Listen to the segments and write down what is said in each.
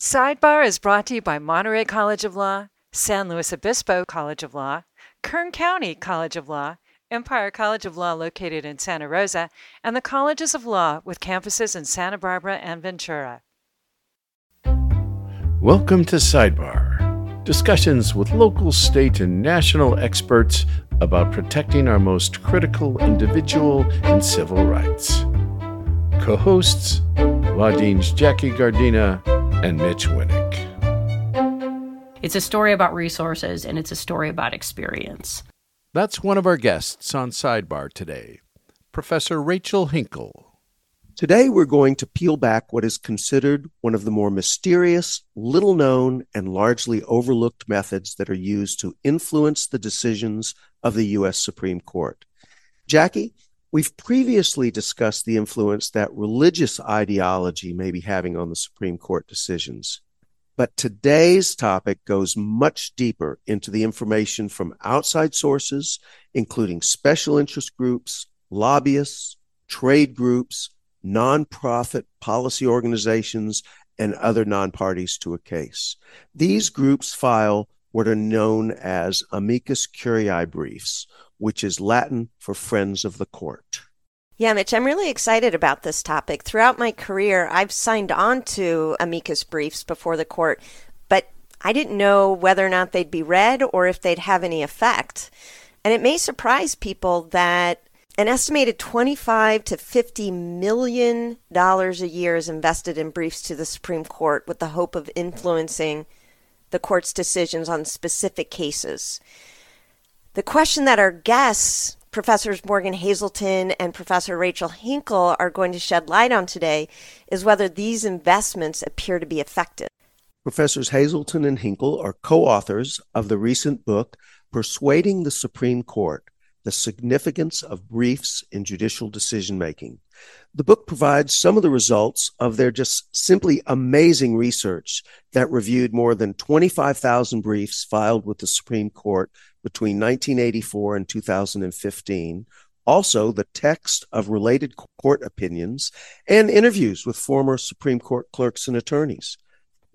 Sidebar is brought to you by Monterey College of Law, San Luis Obispo College of Law, Kern County College of Law, Empire College of Law located in Santa Rosa, and the Colleges of Law with campuses in Santa Barbara and Ventura. Welcome to Sidebar discussions with local, state, and national experts about protecting our most critical individual and civil rights. Co hosts Law Deans Jackie Gardina and Mitch Winick. It's a story about resources and it's a story about experience. That's one of our guests on Sidebar today, Professor Rachael Hinkle. Today, we're going to peel back what is considered one of the more mysterious, little known, and largely overlooked methods that are used to influence the decisions of the U.S. Supreme Court. Jackie, We've previously discussed the influence that religious ideology may be having on the Supreme Court decisions. But today's topic goes much deeper into the information from outside sources, including special interest groups, lobbyists, trade groups, nonprofit policy organizations, and other non-parties to a case. These groups file what are known as amicus curiae briefs, which is Latin for friends of the court. Yeah, Mitch, I'm really excited about this topic. Throughout my career, I've signed on to amicus briefs before the court, but I didn't know whether or not they'd be read or if they'd have any effect. And it may surprise people that an estimated 25 to 50 million dollars a year is invested in briefs to the Supreme Court with the hope of influencing the court's decisions on specific cases. The question that our guests, Professors Morgan Hazelton and Professor Rachael Hinkle, are going to shed light on today is whether these investments appear to be effective. Professors Hazelton and Hinkle are co authors of the recent book, Persuading the Supreme Court The Significance of Briefs in Judicial Decision Making. The book provides some of the results of their just simply amazing research that reviewed more than 25,000 briefs filed with the Supreme Court between 1984 and 2015. Also, the text of related court opinions and interviews with former Supreme Court clerks and attorneys.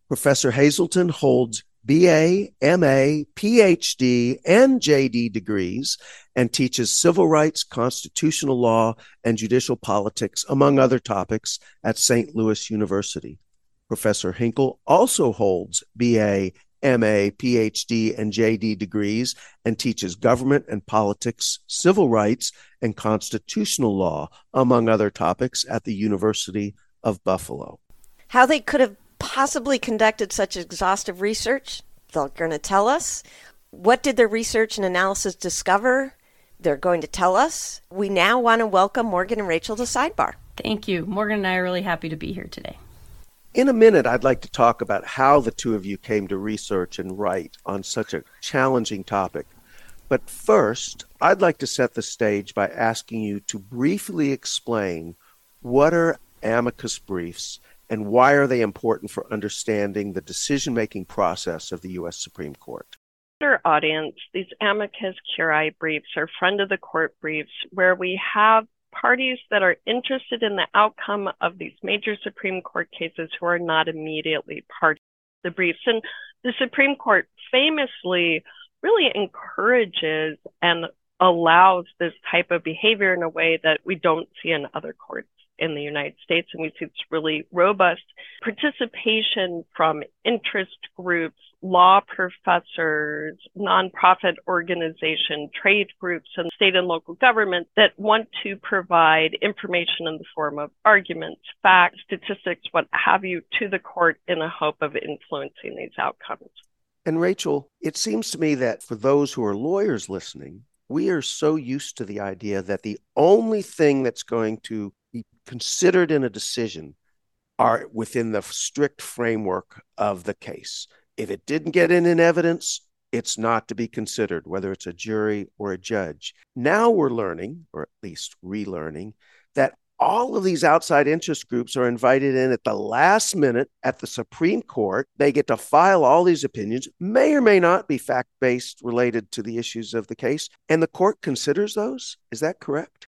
Professor Hazelton holds BA, MA, PhD, and JD degrees and teaches civil rights, constitutional law, and judicial politics, among other topics, at St. Louis University. Professor Hinkle also holds BA, MA, PhD, and JD degrees and teaches government and politics, civil rights, and constitutional law, among other topics, at the University of Buffalo. How they could have possibly conducted such exhaustive research? They're going to tell us. What did their research and analysis discover? They're going to tell us. We now want to welcome Morgan and Rachael to Sidebar. Thank you. Morgan and I are really happy to be here today. In a minute, I'd like to talk about how the two of you came to research and write on such a challenging topic. But first, I'd like to set the stage by asking you to briefly explain what are amicus briefs and why are they important for understanding the decision making process of the U.S. Supreme Court? Our audience, these amicus curiae briefs are friend of the court briefs where we have parties that are interested in the outcome of these major Supreme Court cases who are not immediately part of the briefs. And the Supreme Court famously really encourages and allows this type of behavior in a way that we don't see in other courts in the United States, and we see it's really robust participation from interest groups, law professors, nonprofit organizations, trade groups, and state and local government that want to provide information in the form of arguments, facts, statistics, what have you, to the court in the hope of influencing these outcomes. And Rachael, it seems to me that for those who are lawyers listening, we are so used to the idea that the only thing that's going to considered in a decision are within the strict framework of the case. If it didn't get in in evidence, it's not to be considered, whether it's a jury or a judge. Now we're learning, or at least relearning, that all of these outside interest groups are invited in at the last minute at the Supreme Court. They get to file all these opinions, may or may not be fact based related to the issues of the case, and the court considers those. Is that correct?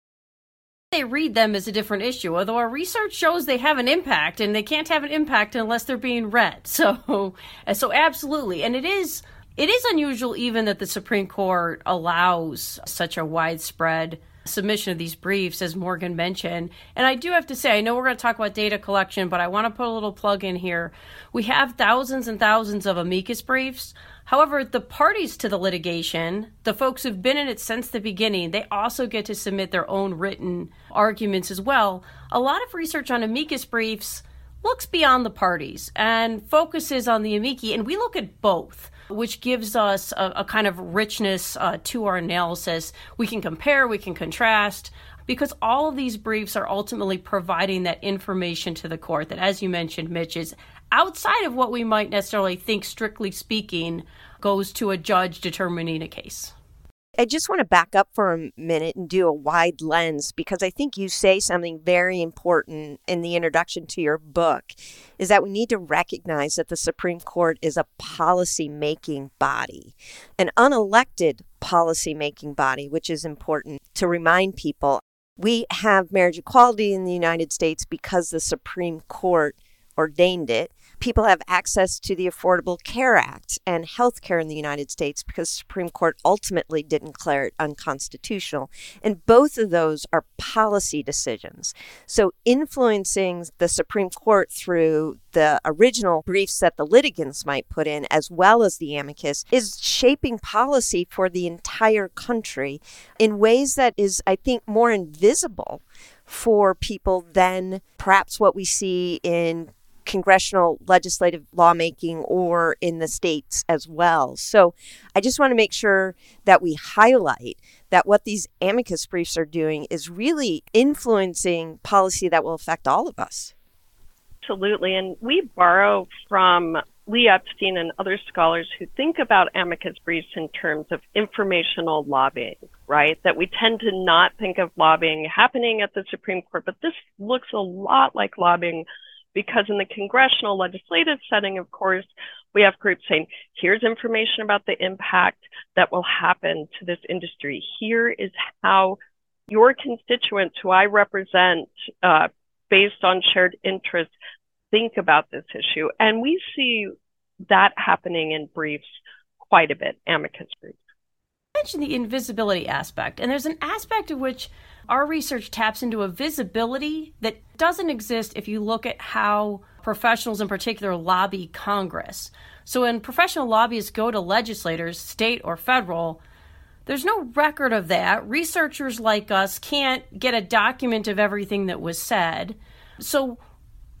They read them as a different issue, although our research shows they have an impact and they can't have an impact unless they're being read. So, uh, so absolutely. And it is, it is unusual even that the Supreme Court allows such a widespread submission of these briefs, as Morgan mentioned. And I do have to say, I know we're going to talk about data collection, but I want to put a little plug in here. We have thousands and thousands of amicus briefs. However, the parties to the litigation, the folks who've been in it since the beginning, they also get to submit their own written arguments as well. A lot of research on amicus briefs looks beyond the parties and focuses on the amici, and we look at both, which gives us a, a kind of richness uh, to our analysis. We can compare, we can contrast, because all of these briefs are ultimately providing that information to the court that, as you mentioned, Mitch, is outside of what we might necessarily think, strictly speaking, goes to a judge determining a case. I just want to back up for a minute and do a wide lens because I think you say something very important in the introduction to your book is that we need to recognize that the Supreme Court is a policy making body, an unelected policy making body, which is important to remind people. We have marriage equality in the United States because the Supreme Court ordained it people have access to the Affordable Care Act and health care in the United States because the Supreme Court ultimately didn't declare it unconstitutional. And both of those are policy decisions. So influencing the Supreme Court through the original briefs that the litigants might put in, as well as the amicus, is shaping policy for the entire country in ways that is, I think, more invisible for people than perhaps what we see in congressional legislative lawmaking or in the states as well. So I just want to make sure that we highlight that what these amicus briefs are doing is really influencing policy that will affect all of us. Absolutely. And we borrow from Lee Epstein and other scholars who think about amicus briefs in terms of informational lobbying, right? That we tend to not think of lobbying happening at the Supreme Court, but this looks a lot like lobbying because in the congressional legislative setting, of course, we have groups saying, here's information about the impact that will happen to this industry. Here is how your constituents who I represent, uh, based on shared interests, think about this issue. And we see that happening in briefs quite a bit, amicus briefs. You mentioned the invisibility aspect, and there's an aspect of which our research taps into a visibility that doesn't exist if you look at how professionals in particular lobby Congress. So when professional lobbyists go to legislators, state or federal, there's no record of that. Researchers like us can't get a document of everything that was said. So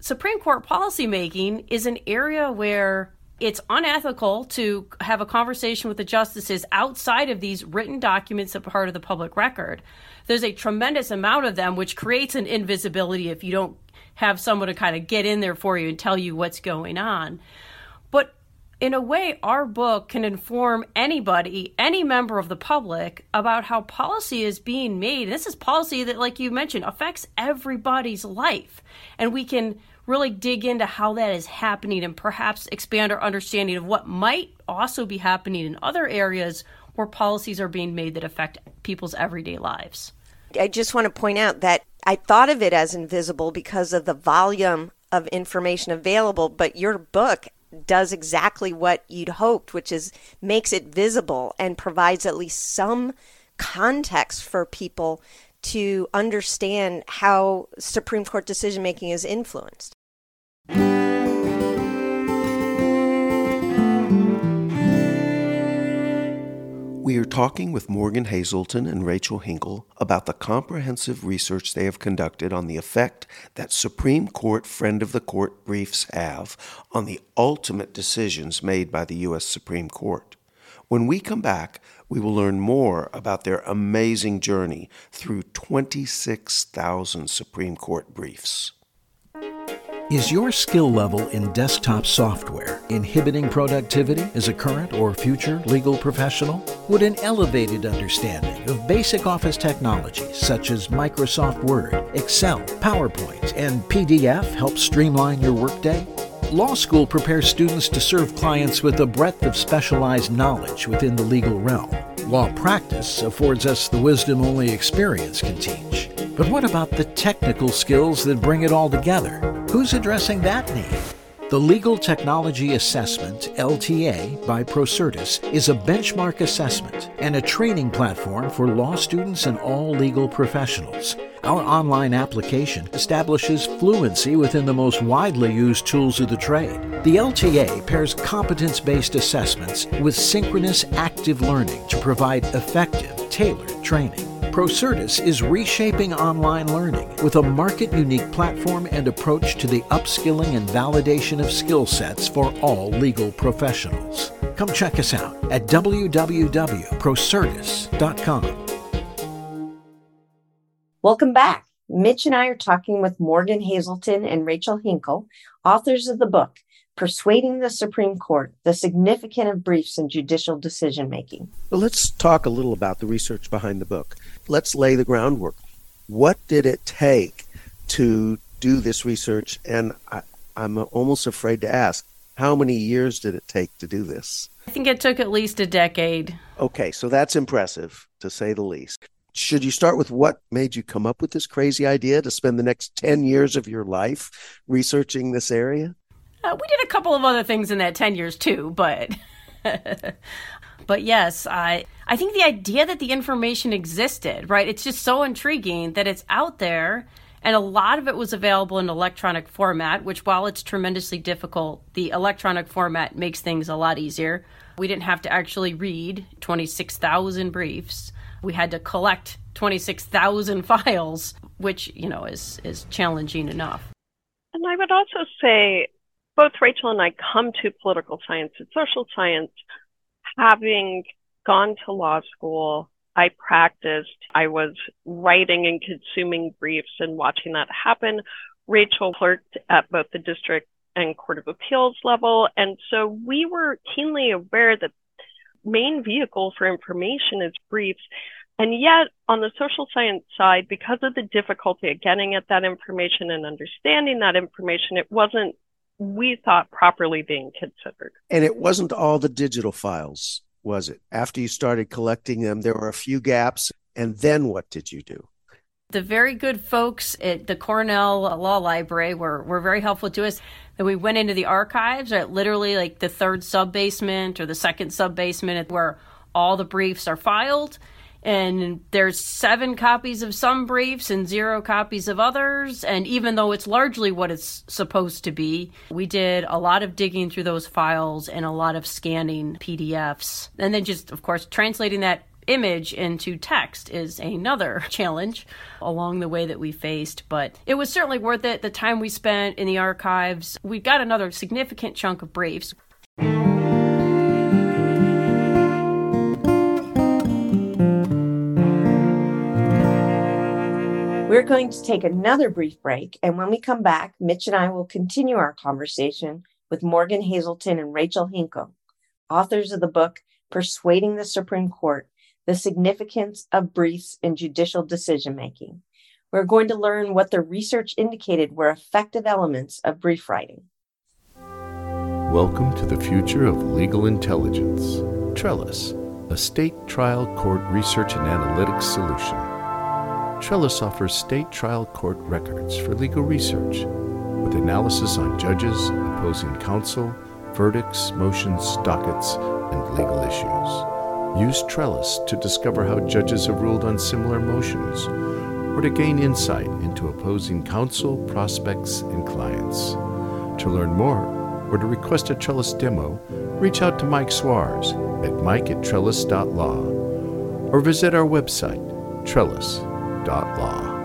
Supreme Court policymaking is an area where it's unethical to have a conversation with the justices outside of these written documents that are part of the public record. There's a tremendous amount of them, which creates an invisibility if you don't have someone to kind of get in there for you and tell you what's going on. But in a way, our book can inform anybody, any member of the public, about how policy is being made. And this is policy that, like you mentioned, affects everybody's life. And we can really dig into how that is happening and perhaps expand our understanding of what might also be happening in other areas where policies are being made that affect people's everyday lives. I just want to point out that I thought of it as invisible because of the volume of information available, but your book does exactly what you'd hoped, which is makes it visible and provides at least some context for people to understand how Supreme Court decision making is influenced. We are talking with Morgan Hazelton and Rachael Hinkle about the comprehensive research they have conducted on the effect that Supreme Court friend of the court briefs have on the ultimate decisions made by the U.S. Supreme Court. When we come back, we will learn more about their amazing journey through 26,000 Supreme Court briefs. Is your skill level in desktop software inhibiting productivity as a current or future legal professional? Would an elevated understanding of basic office technologies such as Microsoft Word, Excel, PowerPoint, and PDF help streamline your workday? Law school prepares students to serve clients with a breadth of specialized knowledge within the legal realm. Law practice affords us the wisdom only experience can teach. But what about the technical skills that bring it all together? Who's addressing that need? The Legal Technology Assessment, LTA, by Procertas is a benchmark assessment and a training platform for law students and all legal professionals. Our online application establishes fluency within the most widely used tools of the trade. The LTA pairs competence based assessments with synchronous active learning to provide effective, tailored training. Procertas is reshaping online learning with a market unique platform and approach to the upskilling and validation of skill sets for all legal professionals. Come check us out at www.procertas.com. Welcome back. Mitch and I are talking with Morgan Hazelton and Rachael Hinkle, authors of the book Persuading the Supreme Court The Significance of Briefs in Judicial Decision Making. Well, let's talk a little about the research behind the book let's lay the groundwork. What did it take to do this research? And I, I'm almost afraid to ask, how many years did it take to do this? I think it took at least a decade. Okay, so that's impressive to say the least. Should you start with what made you come up with this crazy idea to spend the next 10 years of your life researching this area? Uh, we did a couple of other things in that 10 years too, but but yes, I I think the idea that the information existed, right? It's just so intriguing that it's out there and a lot of it was available in electronic format, which while it's tremendously difficult, the electronic format makes things a lot easier. We didn't have to actually read 26,000 briefs. We had to collect 26,000 files, which, you know, is is challenging enough. And I would also say both Rachael and I come to political science and social science having gone to law school, I practiced. I was writing and consuming briefs and watching that happen. Rachael clerked at both the district and court of appeals level. And so we were keenly aware that main vehicle for information is briefs. And yet, on the social science side, because of the difficulty of getting at that information and understanding that information, it wasn't, we thought, properly being considered. And it wasn't all the digital files was it? After you started collecting them, there were a few gaps. And then what did you do? The very good folks at the Cornell Law Library were, were very helpful to us. And we went into the archives, at literally like the third sub basement or the second sub basement where all the briefs are filed and there's seven copies of some briefs and zero copies of others. And even though it's largely what it's supposed to be we did a lot of digging through those files and a lot of scanning pdfs and then just of course translating that image into text is another challenge along the way that we faced. But it was certainly worth it the time we spent in the archives. We got another significant chunk of briefs We're going to take another brief break, and when we come back, Mitch and I will continue our conversation with Morgan Hazelton and Rachael Hinkle, authors of the book Persuading the Supreme Court The Significance of Briefs in Judicial Decision Making. We're going to learn what the research indicated were effective elements of brief writing. Welcome to the future of legal intelligence. Trellis, a state trial court research and analytics solution. Trellis offers state trial court records for legal research with analysis on judges, opposing counsel, verdicts, motions, dockets, and legal issues. Use Trellis to discover how judges have ruled on similar motions or to gain insight into opposing counsel, prospects, and clients. To learn more or to request a Trellis demo, reach out to Mike Suarez at mike at trellis.law or visit our website, trellis.law law.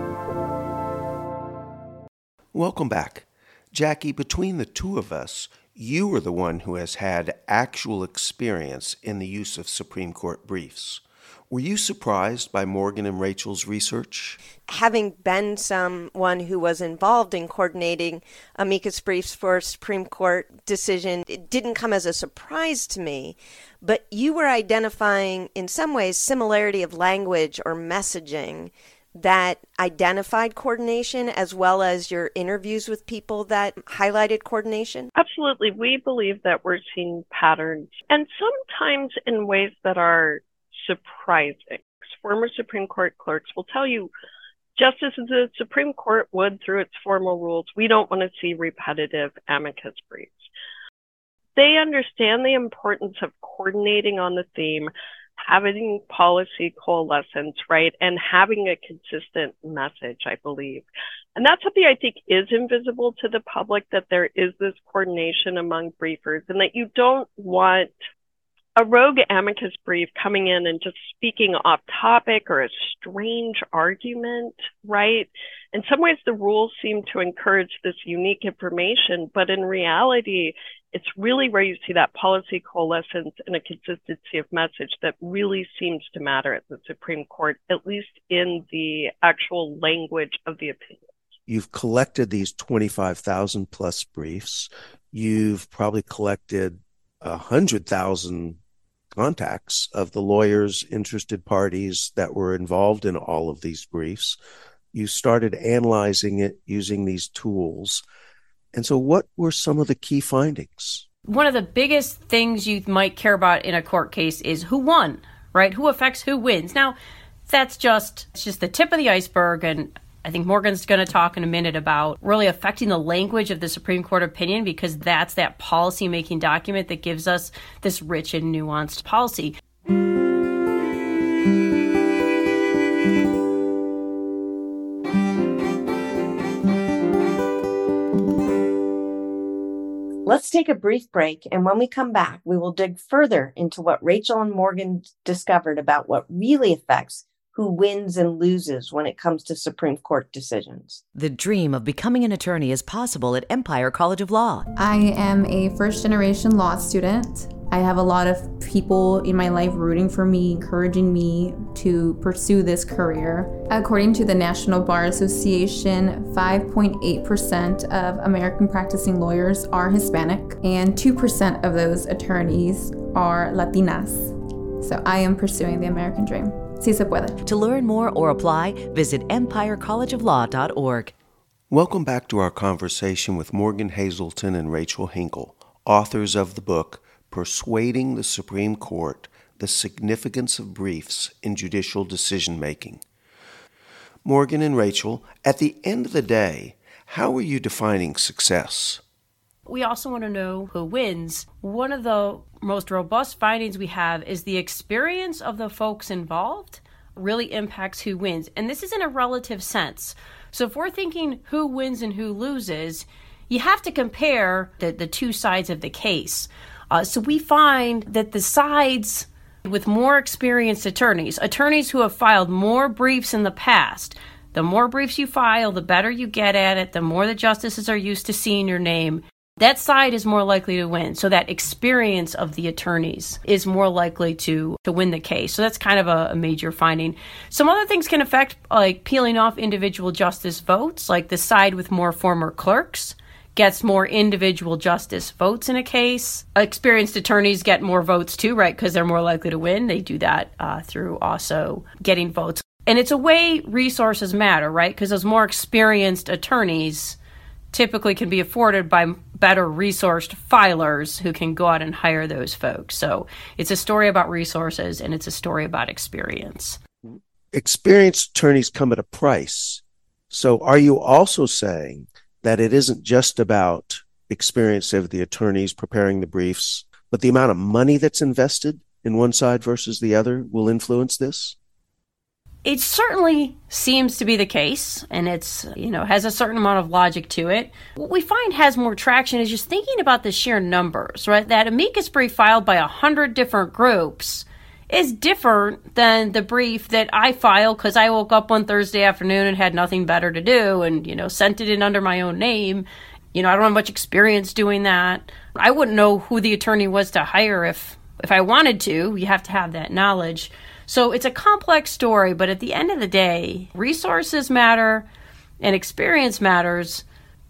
Welcome back. Jackie, between the two of us, you are the one who has had actual experience in the use of Supreme Court briefs. Were you surprised by Morgan and Rachael's research? Having been someone who was involved in coordinating amicus briefs for a Supreme Court decision, it didn't come as a surprise to me. But you were identifying, in some ways, similarity of language or messaging that identified coordination as well as your interviews with people that highlighted coordination? Absolutely. We believe that we're seeing patterns and sometimes in ways that are surprising. Former Supreme Court clerks will tell you just as the Supreme Court would through its formal rules, we don't want to see repetitive amicus briefs. They understand the importance of coordinating on the theme, having policy coalescence, right, and having a consistent message, I believe. And that's something I think is invisible to the public that there is this coordination among briefers and that you don't want a rogue amicus brief coming in and just speaking off topic or a strange argument, right? In some ways, the rules seem to encourage this unique information, but in reality, it's really where you see that policy coalescence and a consistency of message that really seems to matter at the Supreme Court, at least in the actual language of the opinion. You've collected these 25,000 plus briefs. You've probably collected 100,000 contacts of the lawyers, interested parties that were involved in all of these briefs. You started analyzing it using these tools. And so, what were some of the key findings? One of the biggest things you might care about in a court case is who won, right? Who affects who wins. Now, that's just it's just the tip of the iceberg and I think Morgan's going to talk in a minute about really affecting the language of the Supreme Court opinion because that's that policy making document that gives us this rich and nuanced policy. Let's take a brief break, and when we come back, we will dig further into what Rachael and Morgan discovered about what really affects who wins and loses when it comes to Supreme Court decisions. The dream of becoming an attorney is possible at Empire College of Law. I am a first generation law student. I have a lot of people in my life rooting for me, encouraging me to pursue this career. According to the National Bar Association, 5.8% of American practicing lawyers are Hispanic, and 2% of those attorneys are Latinas. So I am pursuing the American dream. Si se puede. To learn more or apply, visit empirecollegeoflaw.org. Welcome back to our conversation with Morgan Hazelton and Rachael Hinkle, authors of the book Persuading the Supreme Court The Significance of Briefs in Judicial Decision Making. Morgan and Rachael, at the end of the day, how are you defining success? We also want to know who wins. One of the most robust findings we have is the experience of the folks involved really impacts who wins. And this is in a relative sense. So if we're thinking who wins and who loses, you have to compare the, the two sides of the case. Uh, so we find that the sides with more experienced attorneys, attorneys who have filed more briefs in the past, the more briefs you file, the better you get at it, the more the justices are used to seeing your name that side is more likely to win. So that experience of the attorneys is more likely to to win the case. So that's kind of a, a, major finding. Some other things can affect like peeling off individual justice votes, like the side with more former clerks gets more individual justice votes in a case. Experienced attorneys get more votes too, right? Because they're more likely to win. They do that uh, through also getting votes. And it's a way resources matter, right? Because those more experienced attorneys typically can be afforded by better resourced filers who can go out and hire those folks. So it's a story about resources and it's a story about experience. Experienced attorneys come at a price. So are you also saying that it isn't just about experience of the attorneys preparing the briefs, but the amount of money that's invested in one side versus the other will influence this? It certainly seems to be the case, and it's, you know, has a certain amount of logic to it. What we find has more traction is just thinking about the sheer numbers, right? That amicus brief filed by a hundred different groups is different than the brief that I filed because I woke up one Thursday afternoon and had nothing better to do and, you know, sent it in under my own name. You know, I don't have much experience doing that. I wouldn't know who the attorney was to hire if if I wanted to. You have to have that knowledge. So it's a complex story, but at the end of the day, resources matter and experience matters.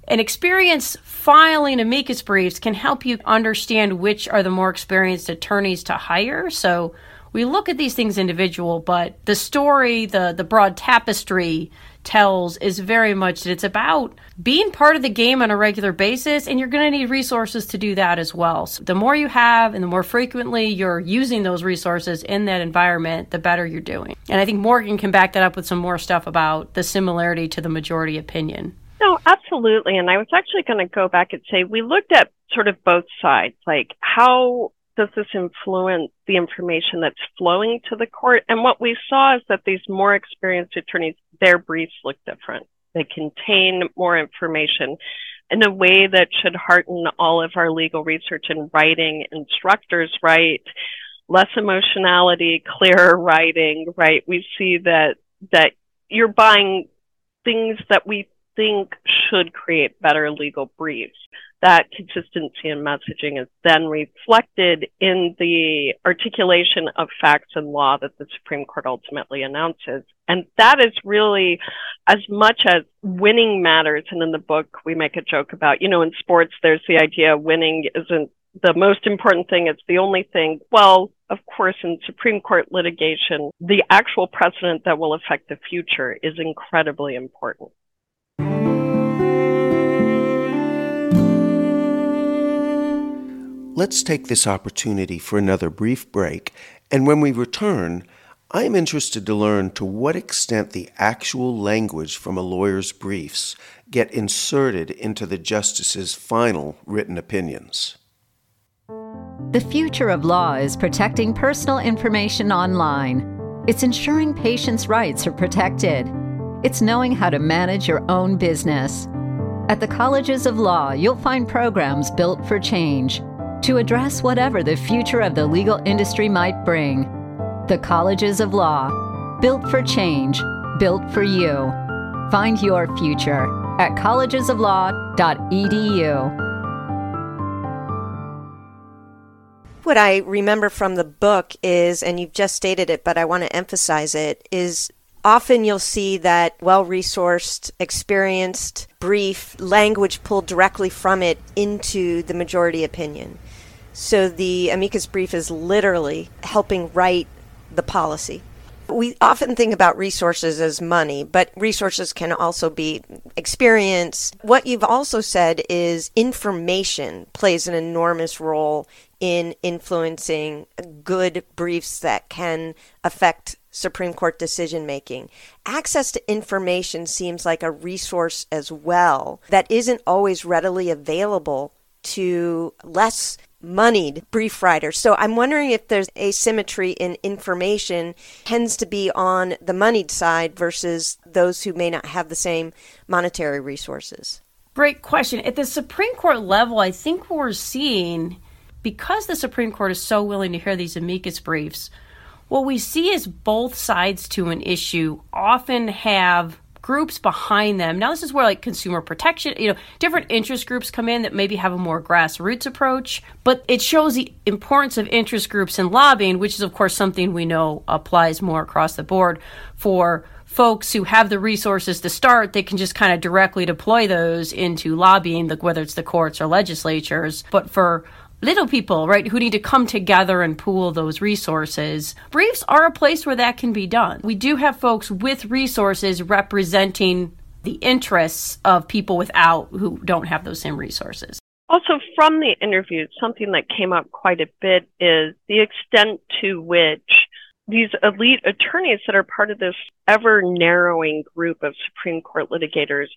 And experience filing amicus briefs can help you understand which are the more experienced attorneys to hire. So we look at these things individual, but the story, the the broad tapestry tells is very much that it's about being part of the game on a regular basis, and you're going to need resources to do that as well. So the more you have and the more frequently you're using those resources in that environment, the better you're doing. And I think Morgan can back that up with some more stuff about the similarity to the majority opinion. No, absolutely. And I was actually going to go back and say we looked at sort of both sides, like how does this influence the information that's flowing to the court? And what we saw is that these more experienced attorneys, their briefs look different. They contain more information in a way that should hearten all of our legal research and writing instructors, right? Less emotionality, clearer writing, right? We see that, that you're buying things that we think should create better legal briefs that consistency in messaging is then reflected in the articulation of facts and law that the Supreme Court ultimately announces. And that is really as much as winning matters. And in the book, we make a joke about, you know, in sports, there's the idea winning isn't the most important thing, it's the only thing. Well, of course, in Supreme Court litigation, the actual precedent that will affect the future is incredibly important. Let's take this opportunity for another brief break, and when we return, I am interested to learn to what extent the actual language from a lawyer's briefs get inserted into the justice's final written opinions. The future of law is protecting personal information online. It's ensuring patients' rights are protected. It's knowing how to manage your own business. At the colleges of law, you'll find programs built for change to address whatever the future of the legal industry might bring. The Colleges of Law, built for change, built for you. Find your future at collegesoflaw.edu. What I remember from the book is, and you've just stated it, but I want to emphasize it, is often you'll see that well resourced, experienced, brief language pulled directly from it into the majority opinion. So the amicus brief is literally helping write the policy. We often think about resources as money, but resources can also be experience. What you've also said is information plays an enormous role in influencing good briefs that can affect Supreme Court decision making. Access to information seems like a resource as well that isn't always readily available to less moneyed brief writers. So I'm wondering if there's asymmetry in information tends to be on the moneyed side versus those who may not have the same monetary resources. Great question. At the Supreme Court level, I think we're seeing because the Supreme Court is so willing to hear these amicus briefs, what we see is both sides to an issue often have groups behind them. Now, this is where like consumer protection, you know, different interest groups come in that maybe have a more grassroots approach, but it shows the importance of interest groups in lobbying, which is, of course, something we know applies more across the board for folks who have the resources to start, they can just kind of directly deploy those into lobbying, whether it's the courts or legislatures. But for little people, right, who need to come together and pool those resources. Briefs are a place where that can be done. We do have folks with resources representing the interests of people without who don't have those same resources. Also, from the interviews, something that came up quite a bit is the extent to which these elite attorneys that are part of this ever narrowing group of Supreme Court litigators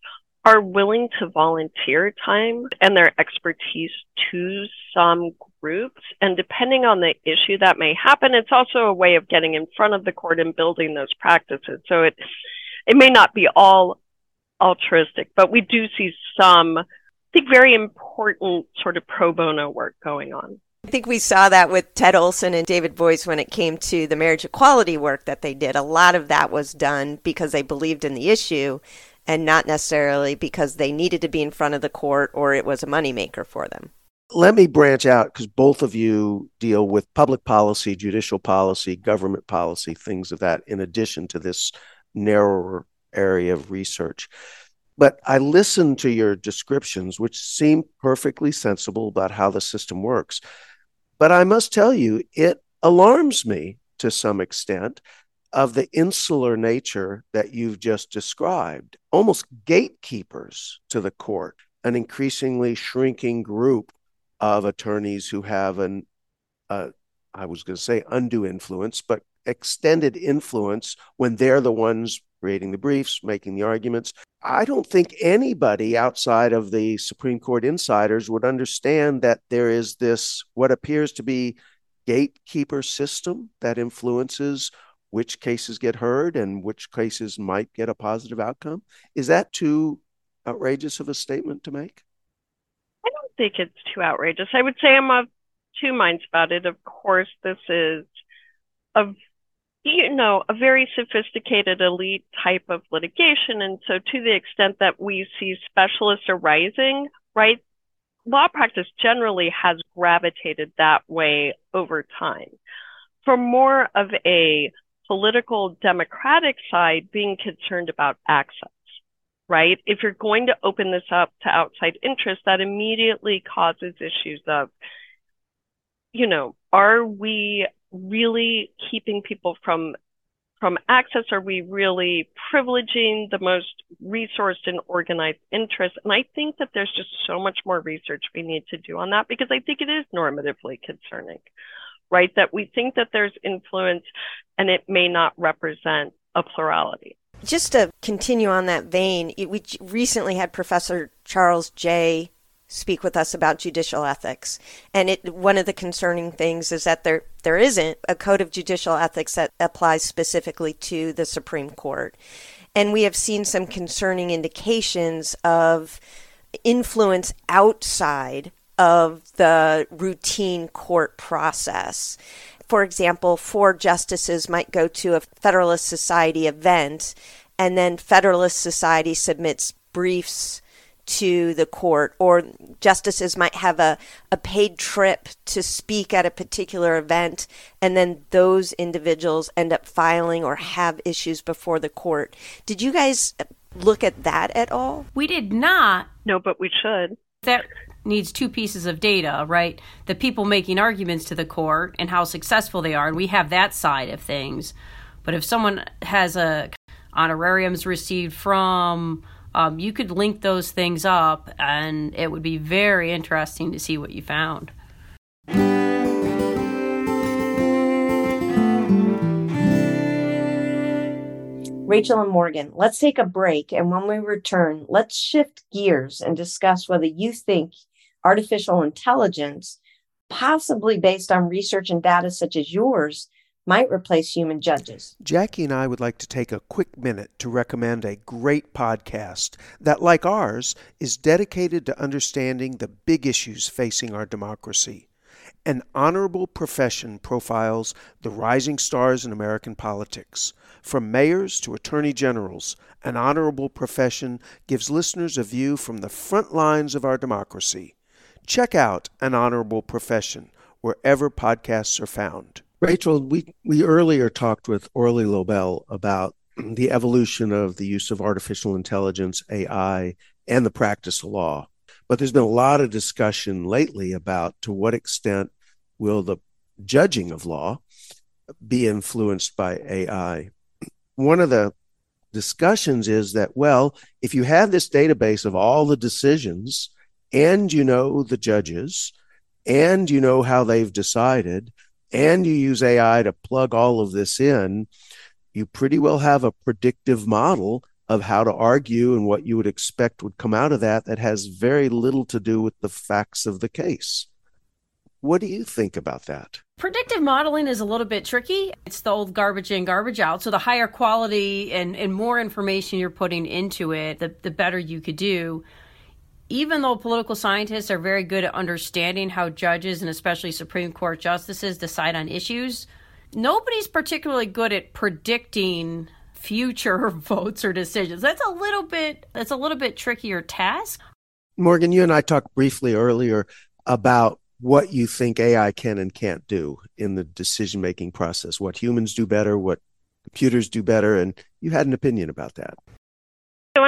are willing to volunteer time and their expertise to some groups. And depending on the issue that may happen, it's also a way of getting in front of the court and building those practices. So it, it may not be all altruistic, but we do see some, I think, very important sort of pro bono work going on. I think we saw that with Ted Olson and David Boies when it came to the marriage equality work that they did. A lot of that was done because they believed in the issue and not necessarily because they needed to be in front of the court or it was a moneymaker for them. Let me branch out because both of you deal with public policy, judicial policy, government policy, things of that, in addition to this narrower area of research. But I listened to your descriptions, which seem perfectly sensible about how the system works. But I must tell you, it alarms me to some extent of the insular nature that you've just described, almost gatekeepers to the court, an increasingly shrinking group of attorneys who have an, uh, I was going to say undue influence, but extended influence when they're the ones creating the briefs, making the arguments. I don't think anybody outside of the Supreme Court insiders would understand that there is this, what appears to be gatekeeper system that influences which cases get heard and which cases might get a positive outcome. Is that too outrageous of a statement to make? I don't think it's too outrageous. I would say I'm of two minds about it. Of course, this is a you know, a very sophisticated elite type of litigation. And so, to the extent that we see specialists arising, right, law practice generally has gravitated that way over time. For more of a political democratic side, being concerned about access, right? If you're going to open this up to outside interest, that immediately causes issues of, you know, are we really keeping people from from access? Are we really privileging the most resourced and organized interests? And I think that there's just so much more research we need to do on that because I think it is normatively concerning, right? That we think that there's influence and it may not represent a plurality. Just to continue on that vein, we recently had Professor Charles Jay speak with us about judicial ethics. And it one of the concerning things is that there there isn't a code of judicial ethics that applies specifically to the Supreme Court. And we have seen some concerning indications of influence outside of the routine court process. For example, four justices might go to a Federalist Society event, and then Federalist Society submits briefs to the court, or justices might have a, a paid trip to speak at a particular event, and then those individuals end up filing or have issues before the court. Did you guys look at that at all? We did not. No, but we should. That needs two pieces of data, right? The people making arguments to the court and how successful they are, and we have that side of things. But if someone has a honorariums received from um, you could link those things up, and it would be very interesting to see what you found. Rachael and Morgan, let's take a break. And when we return, let's shift gears and discuss whether you think artificial intelligence, possibly based on research and data such as yours, might replace human judges. Jackie and I would like to take a quick minute to recommend a great podcast that, like ours, is dedicated to understanding the big issues facing our democracy. An honorable profession profiles the rising stars in American politics. From mayors to attorney generals, an honorable profession gives listeners a view from the front lines of our democracy. Check out An Honorable Profession wherever podcasts are found. Rachael, we, we earlier talked with Orly Lobel about the evolution of the use of artificial intelligence, AI, and the practice of law. But there's been a lot of discussion lately about to what extent will the judging of law be influenced by AI. One of the discussions is that, well, if you have this database of all the decisions and you know the judges and you know how they've decided, and you use AI to plug all of this in, you pretty well have a predictive model of how to argue and what you would expect would come out of that that has very little to do with the facts of the case. What do you think about that? Predictive modeling is a little bit tricky. It's the old garbage in, garbage out. So the higher quality and, and more information you're putting into it, the, the better you could do even though political scientists are very good at understanding how judges and especially Supreme Court justices decide on issues, nobody's particularly good at predicting future votes or decisions. That's a little bit that's a little bit trickier task. Morgan, you and I talked briefly earlier about what you think AI can and can't do in the decision making process, what humans do better, what computers do better, and you had an opinion about that.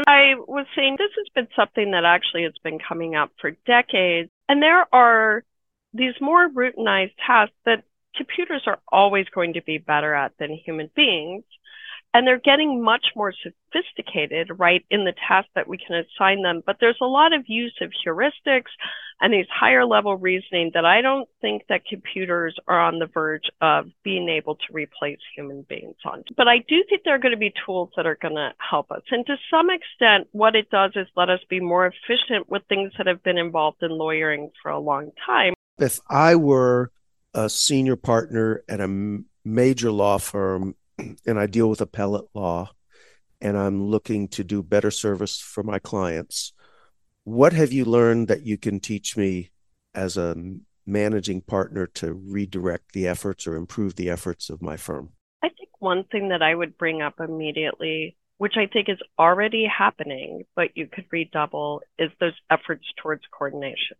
I was saying this has been something that actually has been coming up for decades. And there are these more routinized tasks that computers are always going to be better at than human beings. And they're getting much more sophisticated, right, in the tasks that we can assign them. But there's a lot of use of heuristics and these higher level reasoning that I don't think that computers are on the verge of being able to replace human beings on. But I do think there are going to be tools that are going to help us. And to some extent, what it does is let us be more efficient with things that have been involved in lawyering for a long time. If I were a senior partner at a major law firm and I deal with appellate law and I'm looking to do better service for my clients, what have you learned that you can teach me as a managing partner to redirect the efforts or improve the efforts of my firm? I think one thing that I would bring up immediately, which I think is already happening, but you could redouble, is those efforts towards coordination,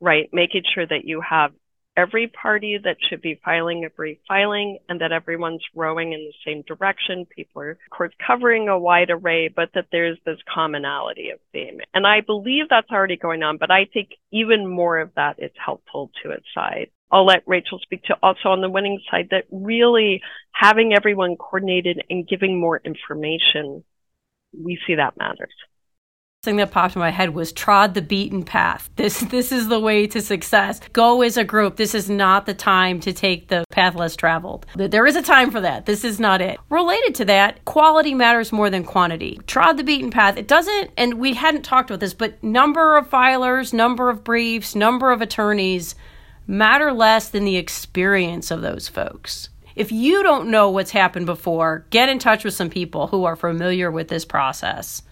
right? Making sure that you have every party that should be filing a brief filing and that everyone's rowing in the same direction. People are, of course, covering a wide array, but that there's this commonality of theme. And I believe that's already going on, but I think even more of that is helpful to its side. I'll let Rachael speak to also on the winning side that really having everyone coordinated and giving more information, we see that matters thing that popped in my head was trod the beaten path. This this is the way to success. Go as a group. This is not the time to take the path less traveled. There is a time for that. This is not it. Related to that, quality matters more than quantity. Trod the beaten path. It doesn't and we hadn't talked about this, but number of filers, number of briefs, number of attorneys matter less than the experience of those folks. If you don't know what's happened before, get in touch with some people who are familiar with this process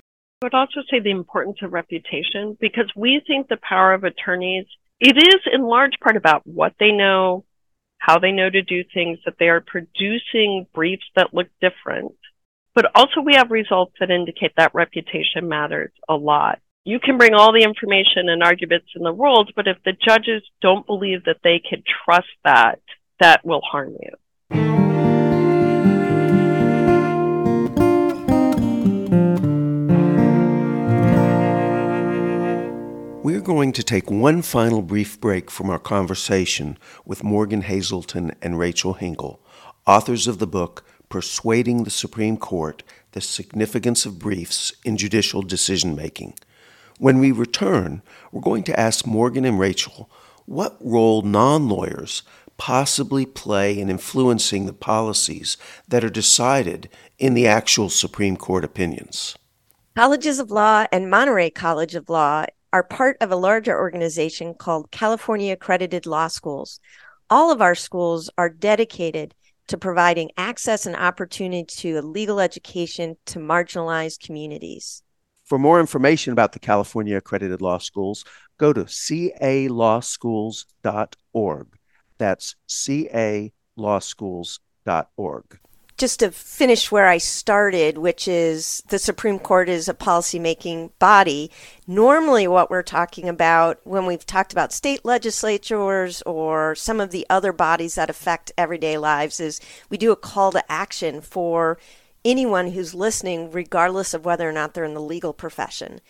I would also say the importance of reputation because we think the power of attorneys, it is in large part about what they know, how they know to do things, that they are producing briefs that look different. But also we have results that indicate that reputation matters a lot. You can bring all the information and arguments in the world, but if the judges don't believe that they can trust that, that will harm you. We're going to take one final brief break from our conversation with Morgan Hazelton and Rachael Hinkle, authors of the book Persuading the Supreme Court The Significance of Briefs in Judicial Decision Making. When we return, we're going to ask Morgan and Rachael what role non lawyers possibly play in influencing the policies that are decided in the actual Supreme Court opinions. Colleges of Law and Monterey College of Law are part of a larger organization called California Accredited Law Schools. All of our schools are dedicated to providing access and opportunity to legal education to marginalized communities. For more information about the California Accredited Law Schools, go to calawschools.org. That's calawschools.org just to finish where I started, which is the Supreme Court is a policymaking body. Normally, what we're talking about when we've talked about state legislatures or some of the other bodies that affect everyday lives is we do a call to action for anyone who's listening, regardless of whether or not they're in the legal profession.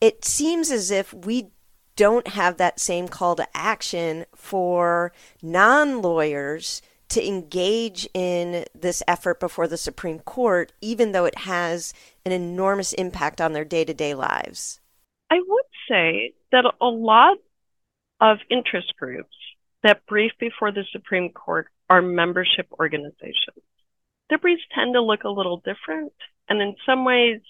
It seems as if we don't have that same call to action for non lawyers to engage in this effort before the Supreme Court, even though it has an enormous impact on their day to day lives? I would say that a lot of interest groups that brief before the Supreme Court are membership organizations. Their briefs tend to look a little different, and in some ways,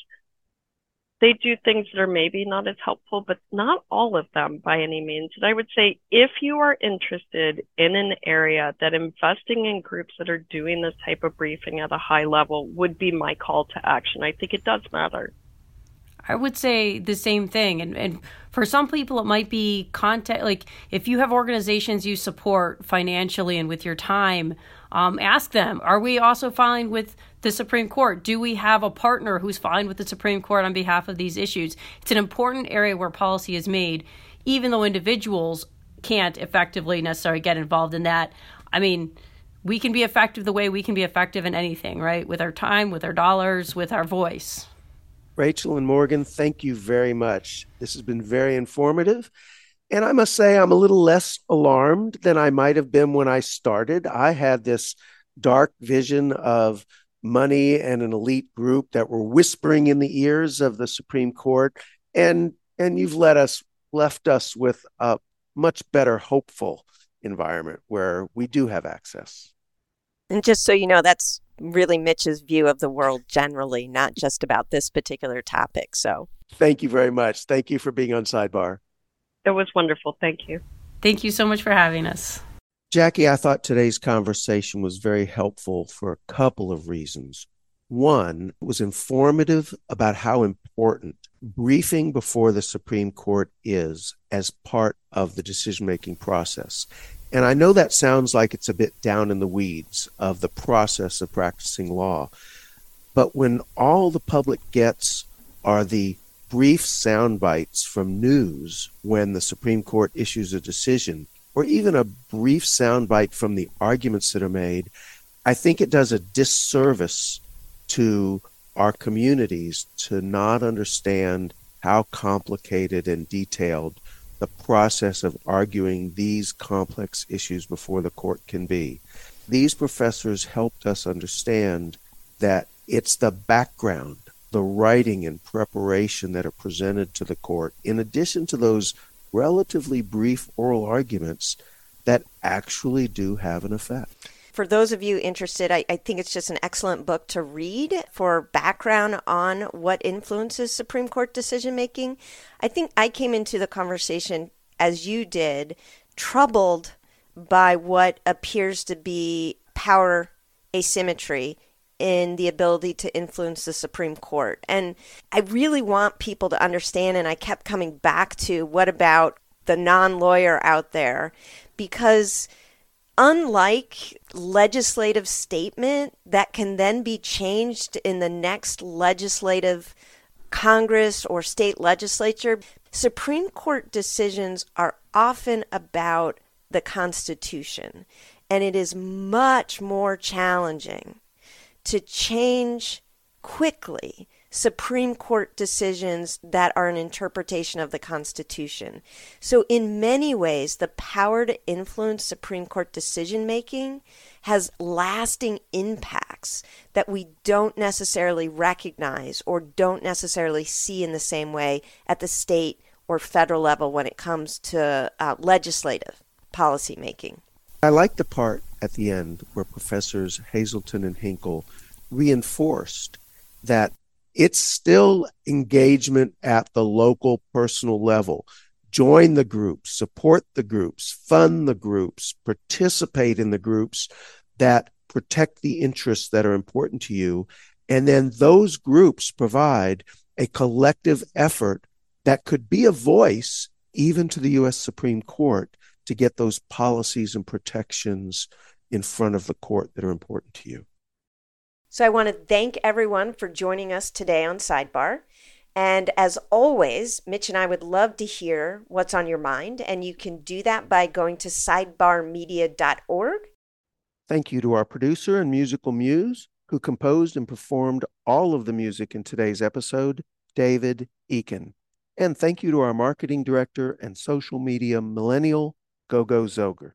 they do things that are maybe not as helpful, but not all of them by any means. And I would say if you are interested in an area that investing in groups that are doing this type of briefing at a high level would be my call to action. I think it does matter. I would say the same thing. And, and for some people, it might be contact, like if you have organizations you support financially and with your time, um, ask them, are we also filing with the Supreme Court? Do we have a partner who's fine with the Supreme Court on behalf of these issues? It's an important area where policy is made, even though individuals can't effectively necessarily get involved in that. I mean, we can be effective the way we can be effective in anything, right? With our time, with our dollars, with our voice. Rachael and Morgan, thank you very much. This has been very informative. And I must say, I'm a little less alarmed than I might have been when I started. I had this dark vision of money and an elite group that were whispering in the ears of the Supreme Court. And and you've let us left us with a much better hopeful environment where we do have access. And just so you know, that's really Mitch's view of the world generally, not just about this particular topic. So thank you very much. Thank you for being on Sidebar. It was wonderful. Thank you. Thank you so much for having us. Jackie, I thought today's conversation was very helpful for a couple of reasons. One was informative about how important briefing before the Supreme Court is as part of the decision making process. And I know that sounds like it's a bit down in the weeds of the process of practicing law. But when all the public gets are the brief sound bites from news when the Supreme Court issues a decision, or even a brief soundbite from the arguments that are made, I think it does a disservice to our communities to not understand how complicated and detailed the process of arguing these complex issues before the court can be. These professors helped us understand that it's the background, the writing and preparation that are presented to the court, in addition to those relatively brief oral arguments, that actually do have an effect for those of you interested, I, I, think it's just an excellent book to read for background on what influences Supreme Court decision making. I think I came into the conversation, as you did, troubled by what appears to be power asymmetry in the ability to influence the Supreme Court. And I really want people to understand, and I kept coming back to what about the non lawyer out there? Because unlike legislative statement that can then be changed in the next legislative Congress or state legislature, Supreme Court decisions are often about the Constitution. And it is much more challenging to change quickly Supreme Court decisions that are an interpretation of the Constitution. So, in many ways, the power to influence Supreme Court decision making has lasting impacts that we don't necessarily recognize or don't necessarily see in the same way at the state or federal level when it comes to uh, legislative policy making. I like the part at the end where Professors Hazelton and Hinkle reinforced that it's still engagement at the local personal level. Join the groups, support the groups, fund the groups, participate in the groups that protect the interests that are important to you. And then those groups provide a collective effort that could be a voice even to the US Supreme Court to get those policies and protections in front of the court that are important to you. So I want to thank everyone for joining us today on Sidebar. And as always, Mitch and I would love to hear what's on your mind, and you can do that by going to sidebarmedia.org. Thank you to our producer and musical muse who composed and performed all of the music in today's episode, David Eakin. And thank you to our marketing director and social media millennial, Gogo Zoger.